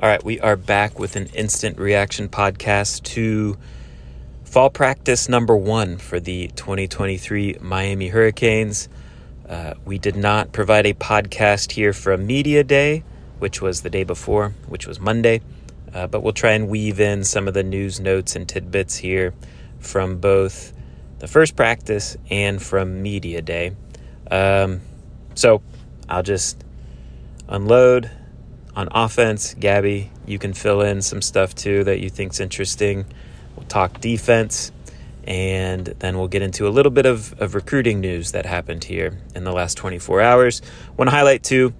All right, we are back with an instant reaction podcast to fall practice number one for the 2023 Miami Hurricanes. Uh, we did not provide a podcast here from Media Day, which was the day before, which was Monday, uh, but we'll try and weave in some of the news notes and tidbits here from both the first practice and from Media Day. Um, so I'll just unload on offense, Gabby, you can fill in some stuff too that you think's interesting. We'll talk defense, and then we'll get into a little bit of, of recruiting news that happened here in the last 24 hours. To highlight too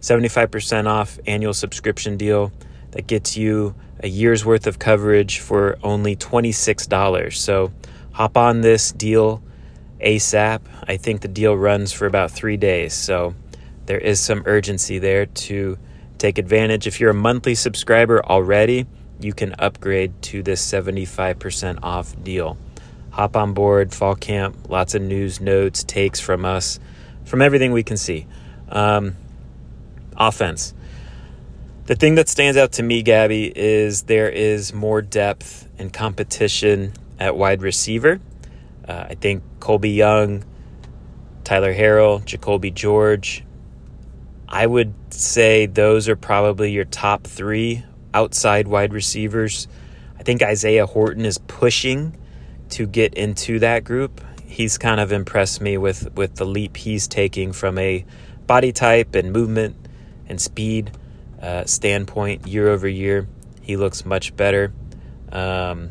75% off annual subscription deal that gets you a year's worth of coverage for only $26. So hop on this deal ASAP. I think the deal runs for about three days. So there is some urgency there to Take advantage. If you're a monthly subscriber already, you can upgrade to this 75% off deal. Hop on board, fall camp, lots of news, notes, takes from us, from everything we can see. Um, offense. The thing that stands out to me, Gabby, is there is more depth and competition at wide receiver. Uh, I think Colby Young, Tyler Harrell, Jacoby George, I would say those are probably your top three outside wide receivers. I think Isaiah Horton is pushing to get into that group. He's kind of impressed me with, with the leap he's taking from a body type and movement and speed uh, standpoint year over year. He looks much better. Um,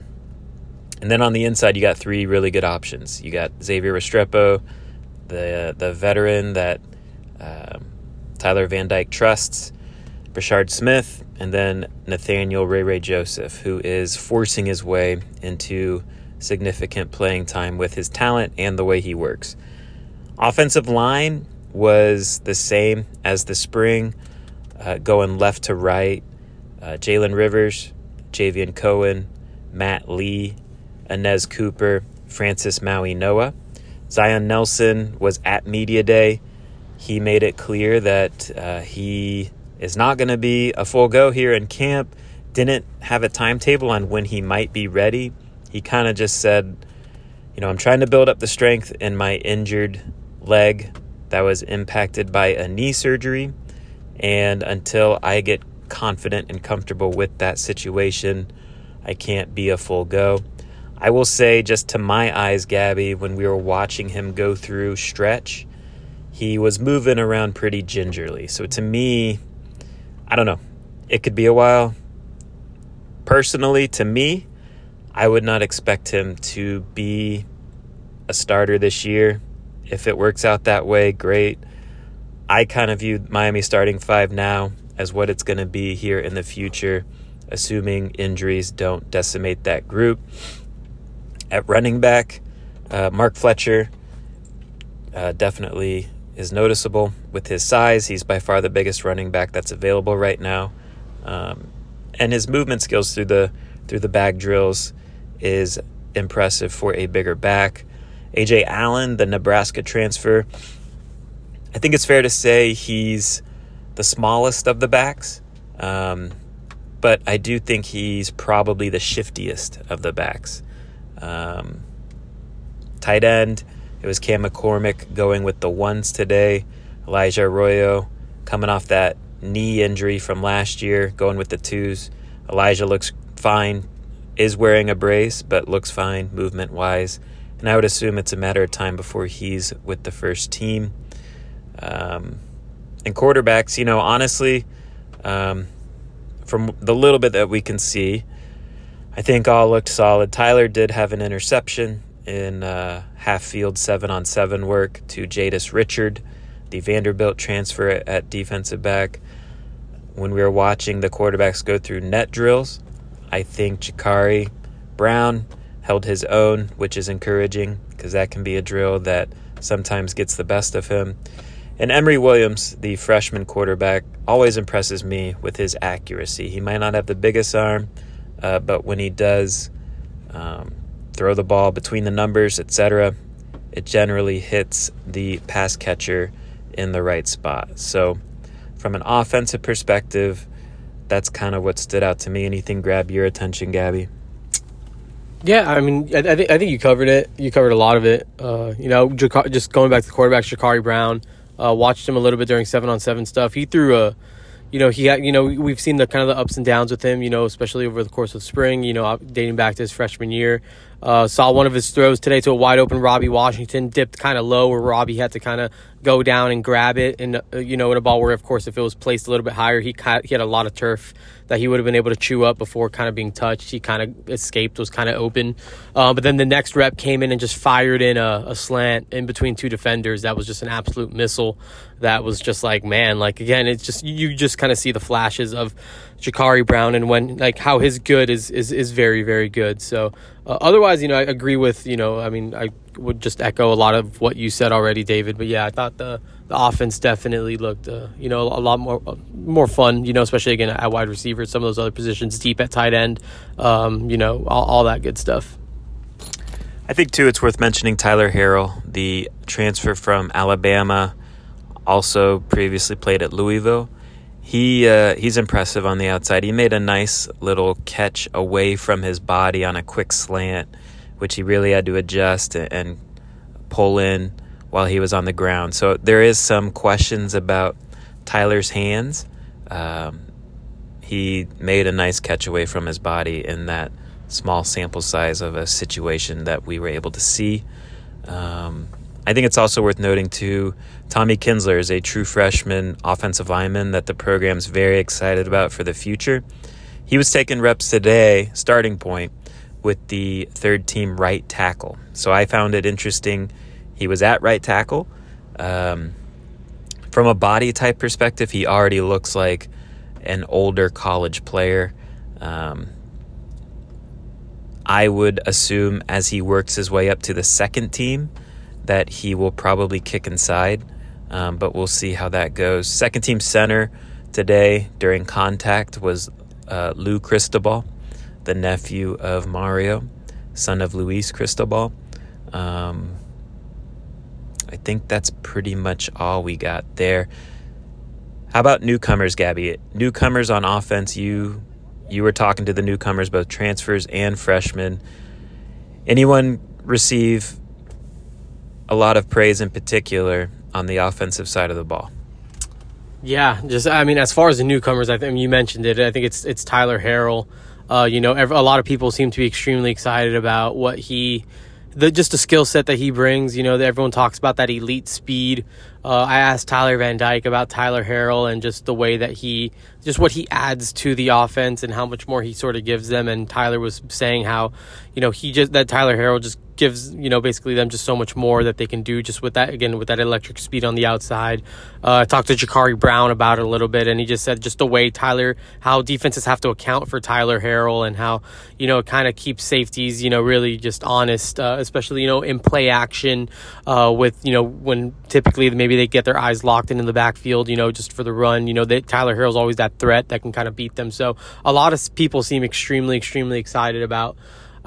and then on the inside, you got three really good options. You got Xavier Restrepo, the the veteran that um, Tyler Van Dyke trusts, Brashard Smith, and then Nathaniel Ray Ray Joseph, who is forcing his way into significant playing time with his talent and the way he works. Offensive line was the same as the spring, uh, going left to right. Uh, Jalen Rivers, Javion Cohen, Matt Lee, Anez Cooper, Francis Mauigoa. Zion Nelson was at Media Day he made it clear that uh, he is not going to be a full go here in camp. Didn't have a timetable on when he might be ready. He kind of just said, you know, I'm trying to build up the strength in my injured leg that was impacted by a knee surgery. And until I get confident and comfortable with that situation, I can't be a full go. I will say, just to my eyes, Gabby, when we were watching him go through stretch, he was moving around pretty gingerly. So to me, I don't know. It could be a while. Personally, to me, I would not expect him to be a starter this year. If it works out that way, great. I kind of view Miami starting five now as what it's going to be here in the future, assuming injuries don't decimate that group. At running back, uh, Mark Fletcher, uh, definitely is noticeable with his size. He's by far the biggest running back that's available right now, um, and his movement skills through the through the bag drills is impressive for a bigger back. Ajay Allen, the Nebraska transfer, I think it's fair to say he's the smallest of the backs, um, but I do think he's probably the shiftiest of the backs. Um, tight end it was Cam McCormick going with the ones today. Elijah Arroyo coming off that knee injury from last year, going with the twos. Elijah looks fine, is wearing a brace, but looks fine movement wise. And I would assume it's a matter of time before he's with the first team. Um, and quarterbacks, you know, honestly, um, from the little bit that we can see, I think all looked solid. Tyler did have an interception in uh, half field seven on seven work to Jadis Richard, the Vanderbilt transfer at defensive back. When we were watching the quarterbacks go through net drills, I think Jacurri Brown held his own, which is encouraging because that can be a drill that sometimes gets the best of him. And Emory Williams, the freshman quarterback, always impresses me with his accuracy. He might not have the biggest arm, uh, but when he does, um, throw the ball between the numbers, etc., it generally hits the pass catcher in the right spot. So, from an offensive perspective, that's kind of what stood out to me. Anything grab your attention, Gabby? Yeah, I mean, I, I think I think you covered it. You covered a lot of it. Uh, you know, just going back to the quarterback, Jacurri Brown. Uh, watched him a little bit during seven on seven stuff. He threw a, you know, he had, you know, we've seen the kind of the ups and downs with him. You know, especially over the course of spring. You know, dating back to his freshman year. Uh, saw one of his throws today to a wide open Robbie Washington, dipped kind of low where Robbie had to kind of go down and grab it. And, uh, you know, in a ball where, of course, if it was placed a little bit higher, he, he had a lot of turf that he would have been able to chew up before kind of being touched. He kind of escaped, was kind of open. Uh, but then the next rep came in and just fired in a, a, slant in between two defenders. That was just an absolute missile. That was just like, man, like again, it's just, you just kind of see the flashes of Jacurri Brown and when, like, how his good is, is, is very, very good. So, uh, otherwise, you know, I agree with, you know, I mean, I would just echo a lot of what you said already, David. But yeah, I thought the, the offense definitely looked, uh, you know, a lot more more fun. You know, especially again at wide receiver, some of those other positions, deep at tight end, um, you know, all, all that good stuff. I think too, it's worth mentioning Tyler Harrell, the transfer from Alabama, also previously played at Louisville. He uh, he's impressive on the outside. He made a nice little catch away from his body on a quick slant, which he really had to adjust and pull in while he was on the ground. So there is some questions about Tyler's hands. Um, he made a nice catch away from his body in that small sample size of a situation that we were able to see. Um, I think it's also worth noting too. Tommy Kinsler is a true freshman offensive lineman that the program's very excited about for the future. He was taking reps today, starting point, with the third team right tackle. So I found it interesting he was at right tackle. Um, from a body type perspective, he already looks like an older college player. Um, I would assume as he works his way up to the second team that he will probably kick inside, um, but we'll see how that goes. Second team center today during contact was uh, Lou Cristobal, the nephew of Mario, son of Luis Cristobal. Um, I think that's pretty much all we got there. How about newcomers, Gabby? Newcomers on offense, you you were talking to the newcomers, both transfers and freshmen. Anyone receive a lot of praise in particular on the offensive side of the ball? Yeah, just I mean, as far as the newcomers, I think you mentioned it. I think it's it's Tyler Harrell. Uh, you know, a lot of people seem to be extremely excited about what he the just the skill set that he brings. You know, everyone talks about that elite speed. Uh, I asked Tyler Van Dyke about Tyler Harrell and just the way that he, just what he adds to the offense and how much more he sort of gives them. And Tyler was saying how, you know, he just that Tyler Harrell just gives you know basically them just so much more that they can do just with that again with that electric speed on the outside. Uh, I talked to Jacurri Brown about it a little bit, and he just said just the way Tyler, how defenses have to account for Tyler Harrell, and how you know kind of keeps safeties you know really just honest, uh, especially you know in play action uh, with you know when typically maybe they get their eyes locked in in the backfield, you know just for the run. You know that Tyler Harrell's always that threat that can kind of beat them. So a lot of people seem extremely extremely excited about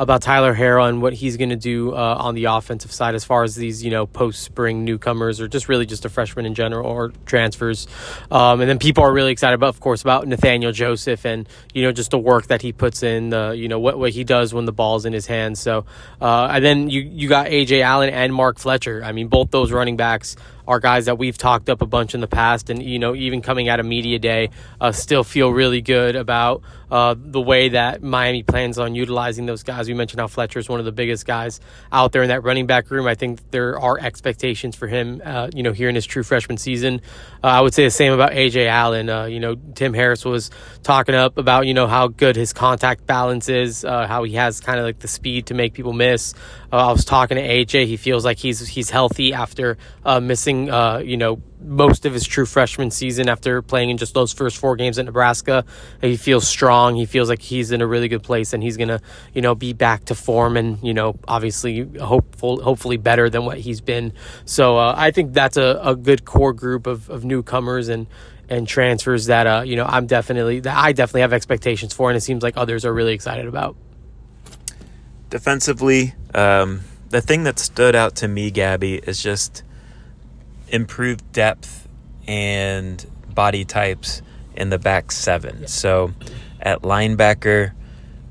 about Tyler Harrell and what he's going to do uh, on the offensive side as far as these, you know, post spring newcomers or just really just a freshman in general or transfers. Um, and then people are really excited about, of course, about Nathaniel Joseph and, you know, just the work that he puts in, the, you know, what, what he does when the ball's in his hands. So, uh, and then you, you got Ajay Allen and Mark Fletcher. I mean, both those running backs are guys that we've talked up a bunch in the past, and you know, even coming out of media day, uh, still feel really good about uh, the way that Miami plans on utilizing those guys. We mentioned how Fletcher is one of the biggest guys out there in that running back room. I think there are expectations for him, uh, you know, here in his true freshman season. Uh, I would say the same about Ajay Allen. Uh, you know, Tim Harris was talking up about you know how good his contact balance is, uh, how he has kind of like the speed to make people miss. I was talking to AJ. He feels like he's he's healthy after missing uh, you know, most of his true freshman season after playing in just those first four games at Nebraska. He feels strong. He feels like he's in a really good place and he's to, you know, be back to form and, you know, obviously hopeful, hopefully better than what he's been. So uh, I think that's a, a good core group of, of newcomers and, and transfers that, uh, you know, I'm definitely, that I definitely have expectations for and it seems like others are really excited about. Defensively, um, the thing that stood out to me, Gabby, is just – improved depth and body types in the back seven. So at linebacker,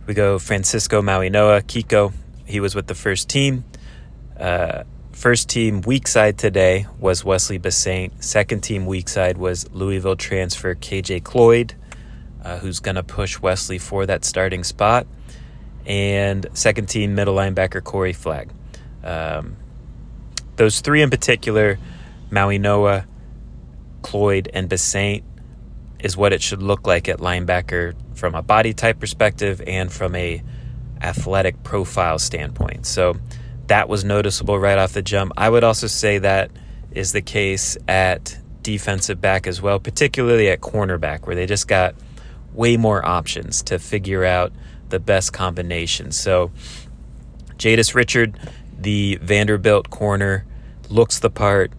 we go Francisco Mauigoa, Kiko. He was with the first team. Uh, first team weak side today was Wesley Bissainthe. Second team weak side was Louisville transfer KJ Cloyd, uh, who's going to push Wesley for that starting spot. And second team middle linebacker Corey Flagg. Um, those three in particular, Mauigoa, Cloyd, and Bissainthe, is what it should look like at linebacker from a body type perspective and from a athletic profile standpoint. So that was noticeable right off the jump. I would also say that is the case at defensive back as well, particularly at cornerback, where they just got way more options to figure out the best combination. So Jadis Richard, the Vanderbilt corner, looks the part.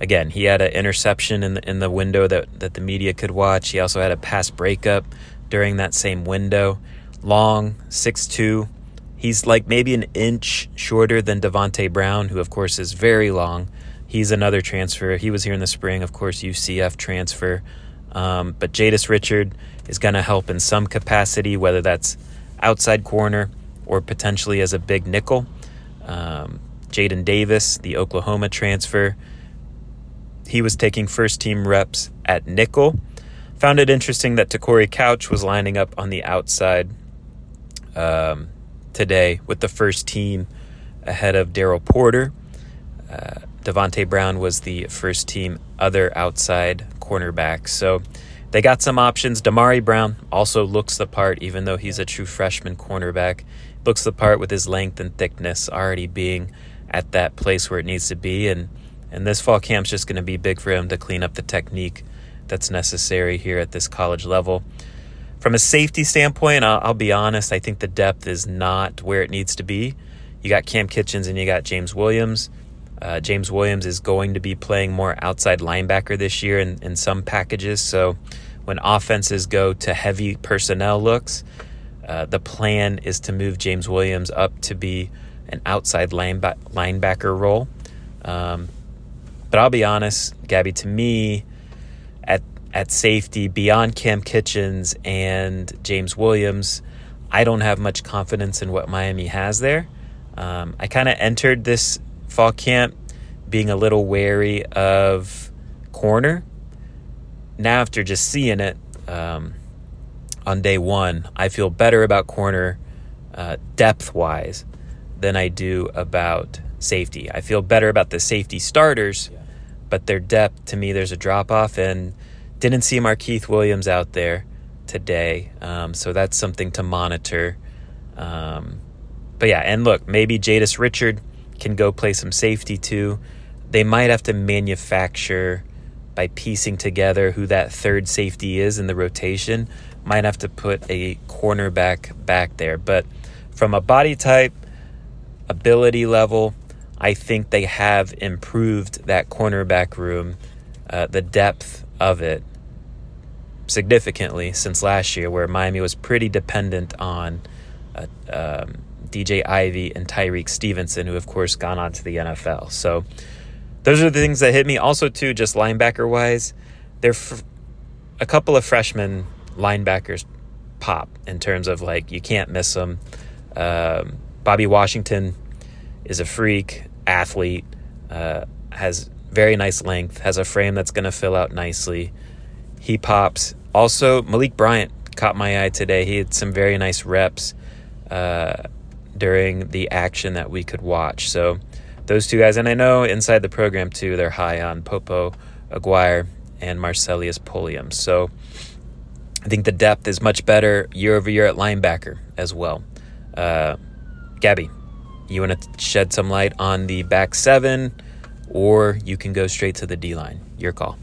Again, he had an interception in the in the window that, that the media could watch. He also had a pass breakup during that same window. Long, 6'2. He's like maybe an inch shorter than Davonte Brown, who, of course, is very long. He's another transfer. He was here in the spring, of course, UCF transfer. Um, but Jadis Richard is going to help in some capacity, whether that's outside corner or potentially as a big nickel. Um, Jaden Davis, the Oklahoma transfer, he was taking first team reps at nickel Found it interesting that Te'Cory Couch was lining up on the outside um, today with the first team ahead of Daryl Porter. Uh, Brown was the first team other outside cornerback. So they got some options. Damari Brown also looks the part, even though he's a true freshman cornerback. Looks the part with his length and thickness already being at that place where it needs to be. And, and this fall camp's just going to be big for him to clean up the technique that's necessary here at this college level. From a safety standpoint, I'll, I'll, be honest, I think the depth is not where it needs to be. You got Cam Kitchens and you got James Williams. Uh, James Williams is going to be playing more outside linebacker this year in, in some packages. So when offenses go to heavy personnel looks, uh, the plan is to move James Williams up to be an outside lineba- linebacker role. Um, but I'll be honest, Gabby, to me, at at safety beyond Cam Kitchens and James Williams, I don't have much confidence in what Miami has there. Um, I kind of entered this fall camp being a little wary of corner. Now, after just seeing it um, on day one, I feel better about corner uh, depth wise than I do about safety. I feel better about the safety starters but their depth to me, there's a drop off, and didn't see Markeith Williams out there today, um, so that's something to monitor. Um, but yeah, and look, maybe Jadis Richard can go play some safety too. They might have to manufacture by piecing together who that third safety is in the rotation. Might have to put a cornerback back there, but from a body type, ability level, I think they have improved that cornerback room, uh, the depth of it significantly since last year, where Miami was pretty dependent on uh, um, DJ Ivey, and Tyrique Stevenson, who of course gone on to the NFL. So those are the things that hit me. Also, too, just linebacker wise, there f- a couple of freshman linebackers pop in terms of like you can't miss them. Um, Bobby Washington is a freak athlete, uh, has very nice length, has a frame that's going to fill out nicely. He pops. Also, Malik Bryant caught my eye today. He had some very nice reps uh, during the action that we could watch. So, those two guys, and I know inside the program too, they're high on Popo Aguirre and Marcellus Pulliam. So, I think the depth is much better year over year at linebacker as well. Uh, Gabby, you want to shed some light on the back seven, or you can go straight to the D line. Your call.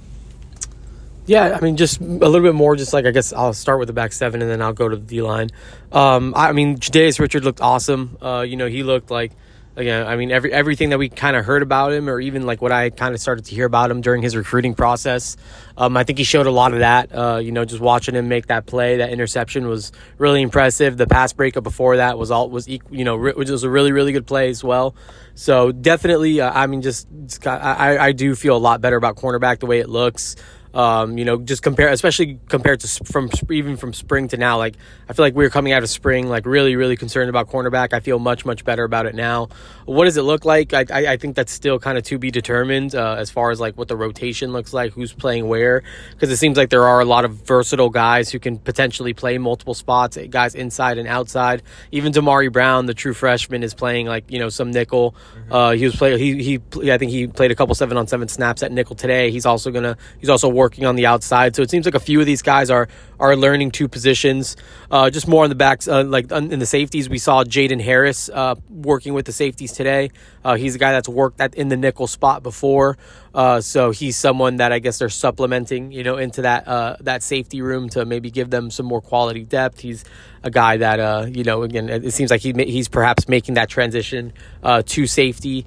Yeah, I mean, just a little bit more. Just like I guess I'll start with the back seven, and then I'll go to the D line. Um, I mean, Jadais Richard looked awesome. Uh, you know, he looked like again, I mean, every everything that we kind of heard about him, or even like what I kind of started to hear about him during his recruiting process, um, I think he showed a lot of that. Uh, you know, just watching him make that play, that interception was really impressive. The pass breakup before that was all was you know which was a really really good play as well. So definitely, uh, I mean, just, just I I do feel a lot better about cornerback the way it looks. Um, you know, just compare, especially compared to from even from spring to now. Like, I feel like we were coming out of spring, like really, really concerned about cornerback. I feel much, much better about it now. What does it look like? I, I, I think that's still kind of to be determined uh, as far as like what the rotation looks like, who's playing where, because it seems like there are a lot of versatile guys who can potentially play multiple spots, guys inside and outside. Even Damari Brown, the true freshman, is playing like you know some nickel. Mm-hmm. Uh, he was playing. He he. I think he played a couple seven on seven snaps at nickel today. He's also gonna. He's also working on the outside. So it seems like a few of these guys are are learning two positions. Uh, just more on the backs, uh, like in the safeties. We saw Jaden Harris uh, working with the safeties today. Uh, he's a guy that's worked in the nickel spot before, uh, so he's someone that I guess they're supplementing, you know, into that uh, that safety room to maybe give them some more quality depth. He's a guy that you know, again, it seems like he he's perhaps making that transition to safety.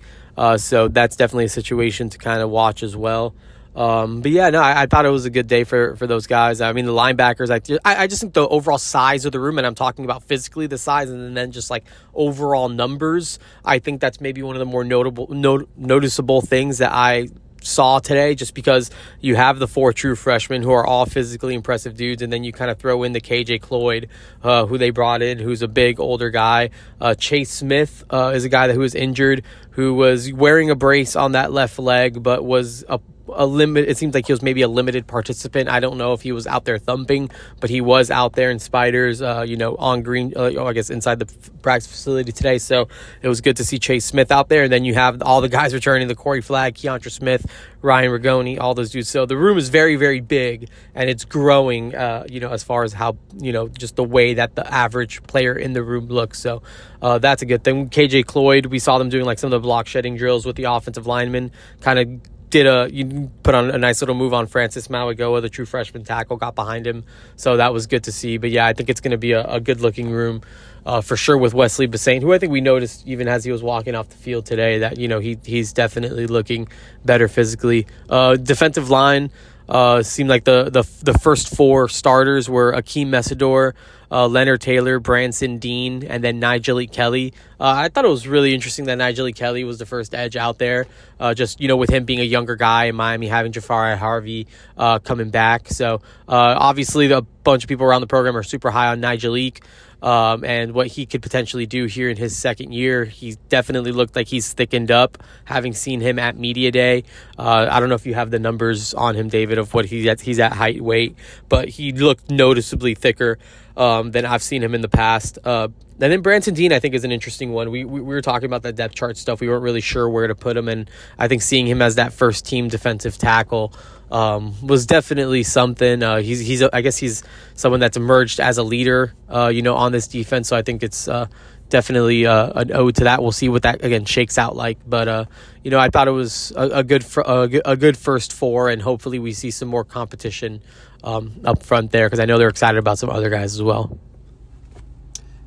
so that's definitely a situation to kind of watch as well. Um, but yeah, no, I, I, thought it was a good day for, for those guys. I mean, the linebackers, I, I, I just think the overall size of the room, and I'm talking about physically the size, and then just like overall numbers, I think that's maybe one of the more notable, not, noticeable things that I saw today just because you have the four true freshmen who are all physically impressive dudes and then you kind of throw in the KJ Cloyd uh, who they brought in who's a big older guy uh, Chase Smith uh, is a guy that who was injured who was wearing a brace on that left leg but was a a limit. It seems like he was maybe a limited participant. I don't know if he was out there thumping, but he was out there in spiders. Uh, you know, on green. Uh, I guess inside the practice facility today. So it was good to see Chase Smith out there. And then you have all the guys returning: the Corey Flagg, Keontra Smith, Ryan Ragone, all those dudes. So the room is very, very big, and it's growing. Uh, you know, as far as how you know, just the way that the average player in the room looks. So uh, that's a good thing. KJ Cloyd, we saw them doing like some of the block shedding drills with the offensive linemen, kind of did a you put on a nice little move on Francis Mauigoa, the true freshman tackle, got behind him, so that was good to see. But yeah, I think it's going to be a, a, good looking room uh, for sure with Wesley Bissainthe, who I think we noticed even as he was walking off the field today that you know he he's definitely looking better physically. Uh, defensive line uh, seemed like the, the the first four starters were Akheem Mesidor, uh, Leonard Taylor, Branson Deen, and then Nyjalik Kelly. Uh, I thought it was really interesting that Nyjalik Kelly was the first edge out there. Uh, just you know, with him being a younger guy in Miami, having Jahfari Harvey uh, coming back. So uh, obviously, a bunch of people around the program are super high on Nyjalik um, and what he could potentially do here in his second year. He definitely looked like he's thickened up, having seen him at media day. Uh, I don't know if you have the numbers on him, David, of what he's at, he's at height, weight, but he looked noticeably thicker um, than I've seen him in the past. Uh, and then Branson Deen, I think, is an interesting one. We, we, we were talking about that depth chart stuff. We weren't really sure where to put him, and I think seeing him as that first team defensive tackle um, was definitely something. Uh, he's he's I guess he's someone that's emerged as a leader, uh, you know, on this defense. So I think it's uh, definitely uh, an ode to that. We'll see what that again shakes out like. But uh, you know, I thought it was a, a good a, good first four, and hopefully we see some more competition um, up front there because I know they're excited about some other guys as well.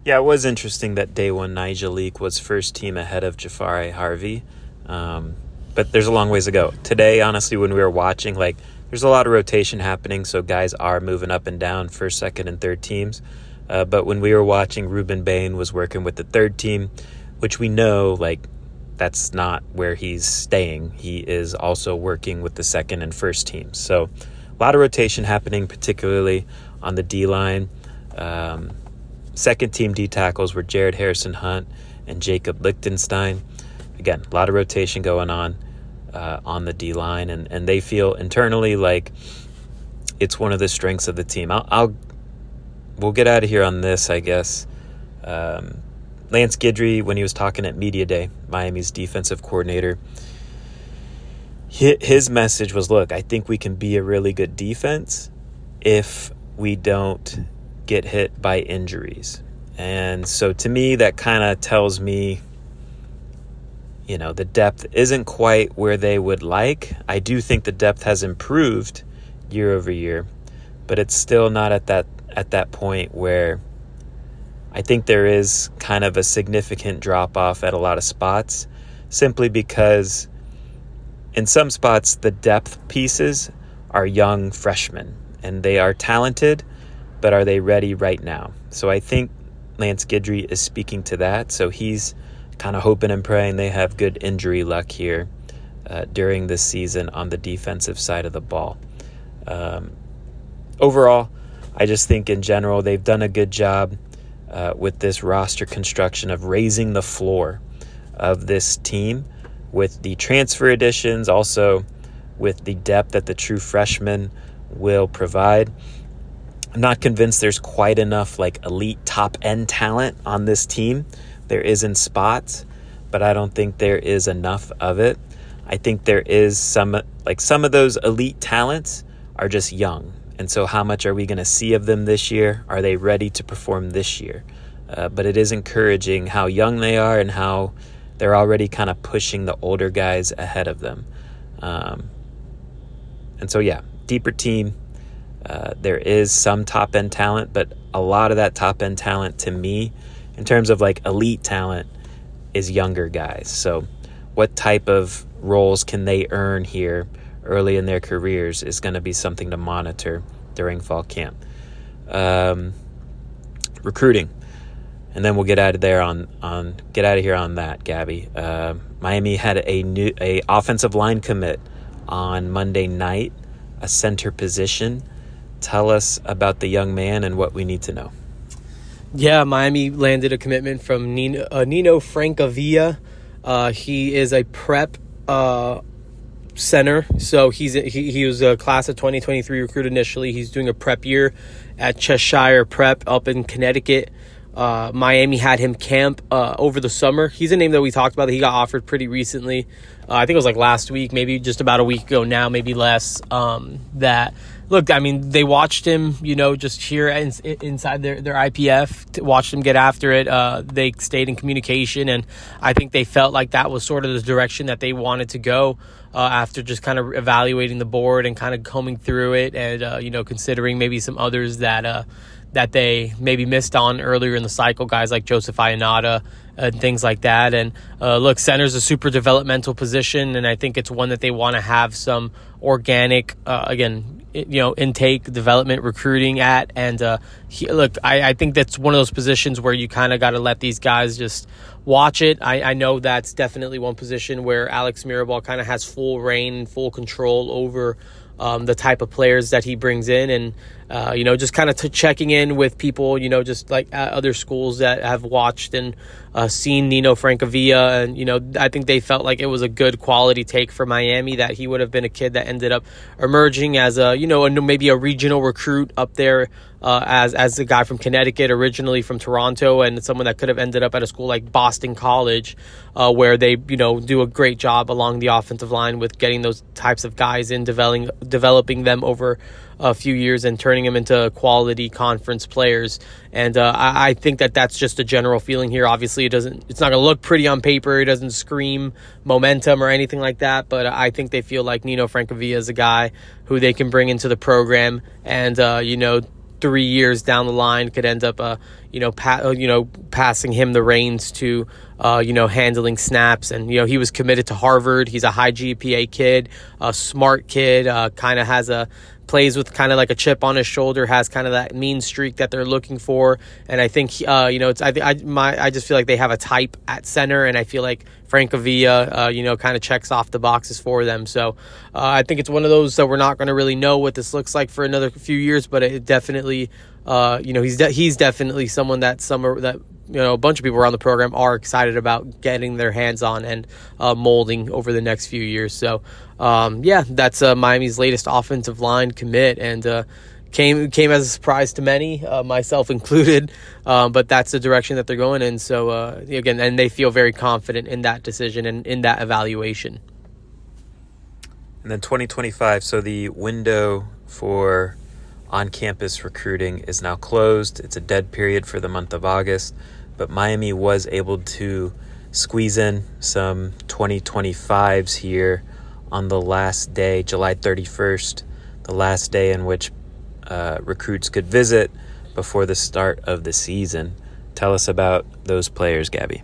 Yeah, it was interesting that day one Nyjalik was first team ahead of Jahfari Harvey. Um, but there's a long ways to go. Today, honestly, when we were watching, like there's a lot of rotation happening, so guys are moving up and down first, second, and third teams. Uh, but when we were watching, Rueben Bain was working with the third team, which we know like that's not where he's staying. He is also working with the second and first teams. So a lot of rotation happening, particularly on the D line. Um, second team D tackles were Jared Harrison Hunt and Jacob Lichtenstein. Again, a lot of rotation going on uh, on the D line, and, and they feel internally like it's one of the strengths of the team. I'll, I'll we'll get out of here on this, I guess. Um, Lance Guidry, when he was talking at Media Day, Miami's defensive coordinator, his message was look, I think we can be a really good defense if we don't get hit by injuries. And so to me, that kind of tells me you know, the depth isn't quite where they would like. I do think the depth has improved year over year, but it's still not at that at that point where I think there is kind of a significant drop off at a lot of spots simply because in some spots the depth pieces are young freshmen and they are talented, but are they ready right now? So I think Lance Guidry is speaking to that. So he's kind of hoping and praying they have good injury luck here uh, during this season on the defensive side of the ball. Um, overall, I just think in general they've done a good job uh, with this roster construction of raising the floor of this team with the transfer additions, also with the depth that the true freshmen will provide. I'm not convinced there's quite enough like elite top end talent on this team. There is in spots, but I don't think there is enough of it. I think there is some like some of those elite talents are just young. And so how much are we going to see of them this year? Are they ready to perform this year? Uh, but it is encouraging how young they are and how they're already kind of pushing the older guys ahead of them. Um, and so, yeah, deeper team. Uh, there is some top end talent, but a lot of that top end talent to me, in terms of like elite talent, is younger guys. So, what type of roles can they earn here early in their careers is going to be something to monitor during fall camp. Um, recruiting and then we'll get out of there on on get out of here on that, Gabby. Uh, Miami had a new a offensive line commit on Monday night, a center position. Tell us about the young man and what we need to know. Yeah, Miami landed a commitment from Nino, uh, Nino Francavilla. Uh, he is a prep uh, center, so he's he, he was a class of 2023 recruit initially. He's doing a prep year at Cheshire Prep up in Connecticut. Uh, Miami had him camp uh, over the summer. He's a name that we talked about that he got offered pretty recently. Uh, I think it was like last week, maybe just about a week ago now, maybe less. Um, that look, I mean, they watched him, you know, just here in, inside their, their IPF, watched him get after it. Uh, they stayed in communication, and I think they felt like that was sort of the direction that they wanted to go. Uh, after just kind of evaluating the board and kind of combing through it, and uh, you know, considering maybe some others that uh, that they maybe missed on earlier in the cycle, guys like Joseph Ionata and things like that. And uh, look, center's a super developmental position, and I think it's one that they want to have some organic, uh, again, you know, intake, development, recruiting at. And uh, he, look, I, I, think that's one of those positions where you kind of got to let these guys just watch it. I, I, know that's definitely one position where Alex Mirabal kind of has full reign, full control over um, the type of players that he brings in, and uh, you know, just kind of t- checking in with people, you know, just like other schools that have watched and uh, seen Nino Francavilla, and you know, I think they felt like it was a good quality take for Miami that he would have been a kid that ended up emerging as a, you know, a, maybe a regional recruit up there uh, as as a guy from Connecticut, originally from Toronto, and someone that could have ended up at a school like Boston College, uh, where they you know do a great job along the offensive line with getting those types of guys in, developing developing them over a few years and turning them into quality conference players. And uh, I, I, think that that's just a general feeling here. Obviously, it doesn't. It's not going to look pretty on paper. It doesn't scream momentum or anything like that. But I think they feel like Nino Francavilla is a guy who they can bring into the program, and uh, you know three years down the line could end up, uh, you know, pa- uh, you know, passing him the reins to, uh, you know, handling snaps. And you know, he was committed to Harvard. He's a high GPA kid, a smart kid, uh, kind of has a plays with kind of like a chip on his shoulder, has kind of that mean streak that they're looking for. And I think, uh, you know, it's I, I my I just feel like they have a type at center, and I feel like Francavilla, uh, you know, kind of checks off the boxes for them. So uh, I think it's one of those that we're not going to really know what this looks like for another few years, but it definitely, uh, you know, he's de- he's definitely someone that summer that you know a bunch of people around the program are excited about getting their hands on and uh, molding over the next few years. So um, yeah, that's uh, Miami's latest offensive line commit, and uh, came came as a surprise to many, uh, myself included. Um, but that's the direction that they're going in. So uh, again, and they feel very confident in that decision and in that evaluation. And then 2025. So the window for on-campus recruiting is now closed. It's a dead period for the month of August, but Miami was able to squeeze in some 2025s here on the last day, July 31st, the last day in which uh, recruits could visit before the start of the season. Tell us about those players, Gabby.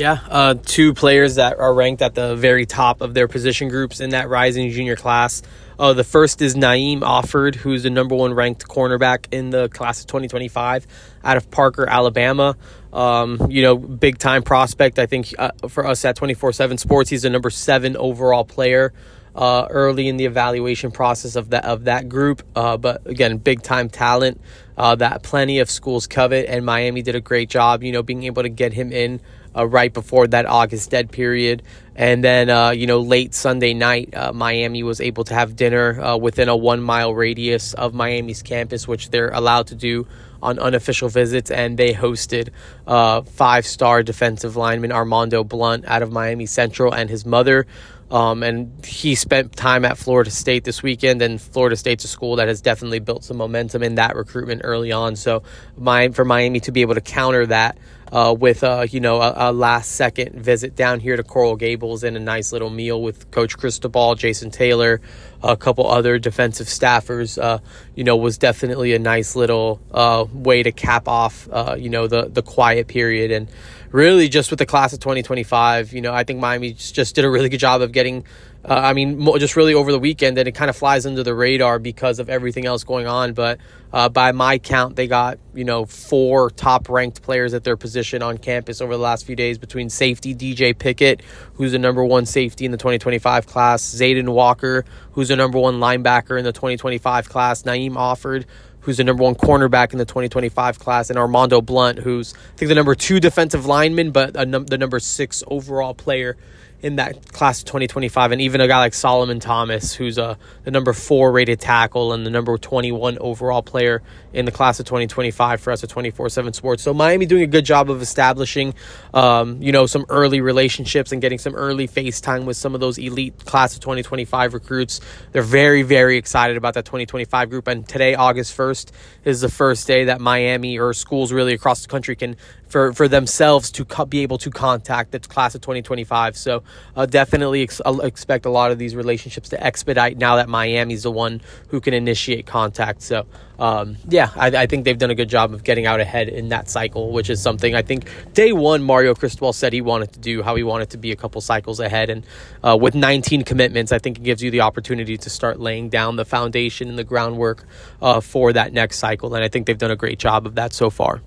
Yeah, uh, two players that are ranked at the very top of their position groups in that rising junior class. Uh, the first is Naeem Offord, who's the number one ranked cornerback in the class of 2025 out of Parker, Alabama. Um, you know, big time prospect. I think uh, for us at 24 7 Sports, he's the number seven overall player uh, early in the evaluation process of that of that group. Uh, but again, big time talent uh, that plenty of schools covet, and Miami did a great job. You know, being able to get him in uh, right before that August dead period. And then, uh, you know, late Sunday night, uh, Miami was able to have dinner uh, within a one mile radius of Miami's campus, which they're allowed to do on unofficial visits. And they hosted uh, five star defensive lineman Armando Blunt out of Miami Central and his mother. Um, and he spent time at Florida State this weekend, and Florida State's a school that has definitely built some momentum in that recruitment early on. So, my, for Miami to be able to counter that uh, with uh, you know a, a, last second visit down here to Coral Gables and a nice little meal with Coach Cristobal, Jason Taylor, a couple other defensive staffers. Uh, you know, was definitely a nice little uh, way to cap off uh, you know the the quiet period and really just with the class of 2025, you know, I think Miami just did a really good job of getting, uh, I mean, just really over the weekend, and it kind of flies under the radar because of everything else going on. But uh, by my count, they got, you know, four top ranked players at their position on campus over the last few days between safety DJ Pickett, who's the number one safety in the 2025 class, Zayden Walker, who's the number one linebacker in the 2025 class, Naeem Offord, who's the number one cornerback in the 2025 class, and Armando Blunt, who's I think the number two defensive lineman, but num- the number six overall player in that class of 2025, and even a guy like Solomon Thomas, who's a the number four rated tackle and the number 21 overall player in the class of 2025 for us at 24/7 Sports. So Miami doing a good job of establishing, um, you know, some early relationships and getting some early FaceTime with some of those elite class of 2025 recruits. They're very very excited about that 2025 group, and today August 1st is the first day that Miami or schools really across the country can for for themselves to co- be able to contact the class of 2025. So uh, definitely ex- uh, expect a lot of these relationships to expedite now that Miami's the one who can initiate contact. So um, yeah, I, I, think they've done a good job of getting out ahead in that cycle, which is something I think day one Mario Cristobal said he wanted to do, how he wanted to be a couple cycles ahead, and uh, with 19 commitments, I think it gives you the opportunity to start laying down the foundation and the groundwork uh, for that next cycle, and I think they've done a great job of that so far.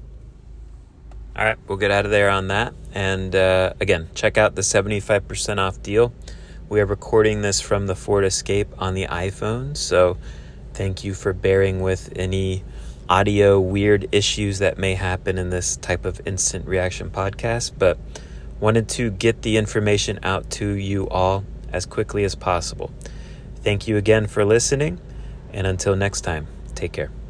All right, we'll get out of there on that. And uh, again, check out the 75% off deal. We are recording this from the Ford Escape on the iPhone. So thank you for bearing with any audio weird issues that may happen in this type of instant reaction podcast. But wanted to get the information out to you all as quickly as possible. Thank you again for listening. And until next time, take care.